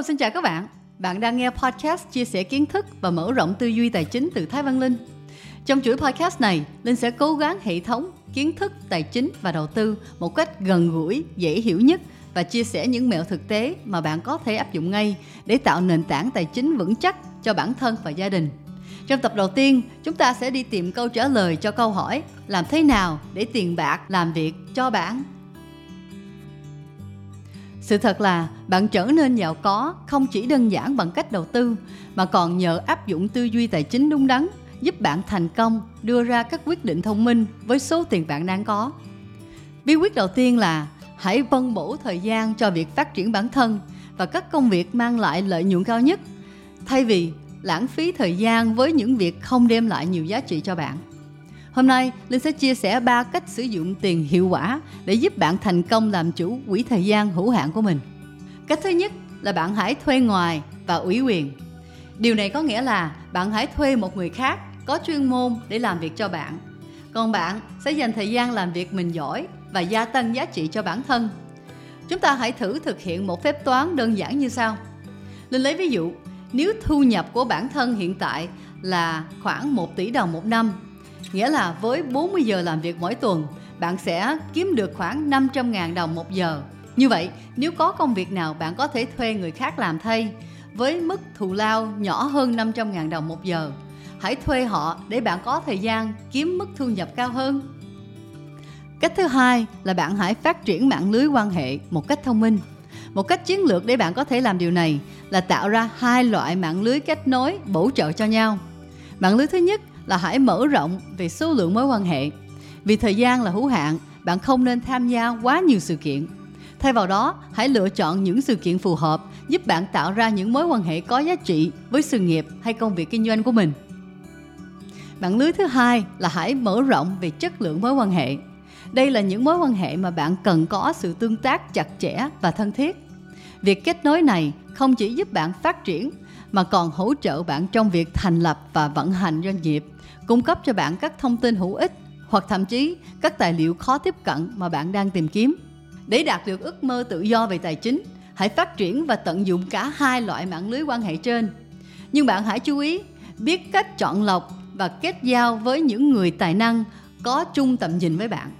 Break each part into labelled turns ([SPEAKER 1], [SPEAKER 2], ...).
[SPEAKER 1] Hello, xin chào các bạn. Bạn đang nghe podcast chia sẻ kiến thức và mở rộng tư duy tài chính từ Thái Văn Linh. Trong chuỗi podcast này, Linh sẽ cố gắng hệ thống kiến thức tài chính và đầu tư một cách gần gũi, dễ hiểu nhất và chia sẻ những mẹo thực tế mà bạn có thể áp dụng ngay để tạo nền tảng tài chính vững chắc cho bản thân và gia đình. Trong tập đầu tiên, chúng ta sẽ đi tìm câu trả lời cho câu hỏi làm thế nào để tiền bạc làm việc cho bạn sự thật là, bạn trở nên giàu có không chỉ đơn giản bằng cách đầu tư, mà còn nhờ áp dụng tư duy tài chính đúng đắn, giúp bạn thành công, đưa ra các quyết định thông minh với số tiền bạn đang có. Bí quyết đầu tiên là hãy phân bổ thời gian cho việc phát triển bản thân và các công việc mang lại lợi nhuận cao nhất, thay vì lãng phí thời gian với những việc không đem lại nhiều giá trị cho bạn. Hôm nay, Linh sẽ chia sẻ 3 cách sử dụng tiền hiệu quả để giúp bạn thành công làm chủ quỹ thời gian hữu hạn của mình. Cách thứ nhất là bạn hãy thuê ngoài và ủy quyền. Điều này có nghĩa là bạn hãy thuê một người khác có chuyên môn để làm việc cho bạn. Còn bạn sẽ dành thời gian làm việc mình giỏi và gia tăng giá trị cho bản thân. Chúng ta hãy thử thực hiện một phép toán đơn giản như sau. Linh lấy ví dụ, nếu thu nhập của bản thân hiện tại là khoảng 1 tỷ đồng một năm Nghĩa là với 40 giờ làm việc mỗi tuần, bạn sẽ kiếm được khoảng 500.000 đồng một giờ. Như vậy, nếu có công việc nào bạn có thể thuê người khác làm thay với mức thù lao nhỏ hơn 500.000 đồng một giờ, hãy thuê họ để bạn có thời gian kiếm mức thu nhập cao hơn. Cách thứ hai là bạn hãy phát triển mạng lưới quan hệ một cách thông minh. Một cách chiến lược để bạn có thể làm điều này là tạo ra hai loại mạng lưới kết nối bổ trợ cho nhau. Mạng lưới thứ nhất là hãy mở rộng về số lượng mối quan hệ. Vì thời gian là hữu hạn, bạn không nên tham gia quá nhiều sự kiện. Thay vào đó, hãy lựa chọn những sự kiện phù hợp giúp bạn tạo ra những mối quan hệ có giá trị với sự nghiệp hay công việc kinh doanh của mình. Mạng lưới thứ hai là hãy mở rộng về chất lượng mối quan hệ. Đây là những mối quan hệ mà bạn cần có sự tương tác chặt chẽ và thân thiết. Việc kết nối này không chỉ giúp bạn phát triển mà còn hỗ trợ bạn trong việc thành lập và vận hành doanh nghiệp, cung cấp cho bạn các thông tin hữu ích hoặc thậm chí các tài liệu khó tiếp cận mà bạn đang tìm kiếm. Để đạt được ước mơ tự do về tài chính, hãy phát triển và tận dụng cả hai loại mạng lưới quan hệ trên. Nhưng bạn hãy chú ý biết cách chọn lọc và kết giao với những người tài năng có chung tầm nhìn với bạn.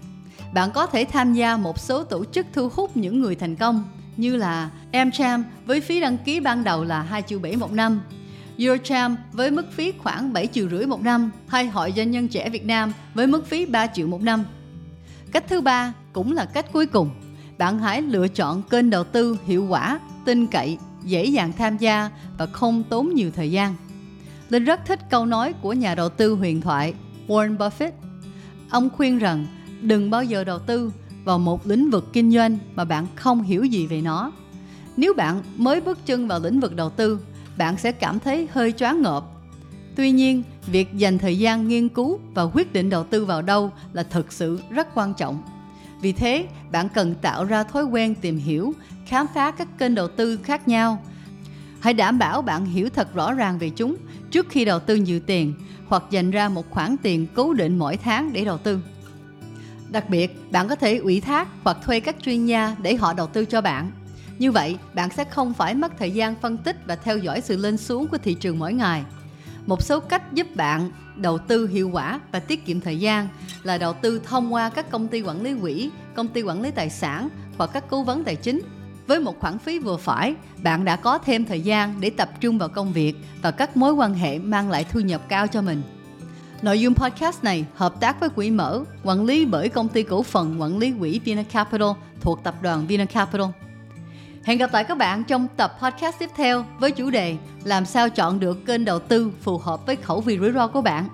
[SPEAKER 1] Bạn có thể tham gia một số tổ chức thu hút những người thành công như là AmCham với phí đăng ký ban đầu là 2 triệu 7 một năm, Eurocham với mức phí khoảng 7 triệu rưỡi một năm hay Hội Doanh nhân trẻ Việt Nam với mức phí 3 triệu một năm. Cách thứ ba cũng là cách cuối cùng. Bạn hãy lựa chọn kênh đầu tư hiệu quả, tin cậy, dễ dàng tham gia và không tốn nhiều thời gian. Linh rất thích câu nói của nhà đầu tư huyền thoại Warren Buffett. Ông khuyên rằng đừng bao giờ đầu tư vào một lĩnh vực kinh doanh mà bạn không hiểu gì về nó. Nếu bạn mới bước chân vào lĩnh vực đầu tư, bạn sẽ cảm thấy hơi choáng ngợp. Tuy nhiên, việc dành thời gian nghiên cứu và quyết định đầu tư vào đâu là thực sự rất quan trọng. Vì thế, bạn cần tạo ra thói quen tìm hiểu, khám phá các kênh đầu tư khác nhau. Hãy đảm bảo bạn hiểu thật rõ ràng về chúng trước khi đầu tư nhiều tiền hoặc dành ra một khoản tiền cố định mỗi tháng để đầu tư. Đặc biệt, bạn có thể ủy thác hoặc thuê các chuyên gia để họ đầu tư cho bạn. Như vậy, bạn sẽ không phải mất thời gian phân tích và theo dõi sự lên xuống của thị trường mỗi ngày. Một số cách giúp bạn đầu tư hiệu quả và tiết kiệm thời gian là đầu tư thông qua các công ty quản lý quỹ, công ty quản lý tài sản hoặc các cố vấn tài chính. Với một khoản phí vừa phải, bạn đã có thêm thời gian để tập trung vào công việc và các mối quan hệ mang lại thu nhập cao cho mình. Nội dung podcast này hợp tác với quỹ mở, quản lý bởi công ty cổ phần quản lý quỹ Vina Capital thuộc tập đoàn Vina Capital. Hẹn gặp lại các bạn trong tập podcast tiếp theo với chủ đề làm sao chọn được kênh đầu tư phù hợp với khẩu vị rủi ro của bạn.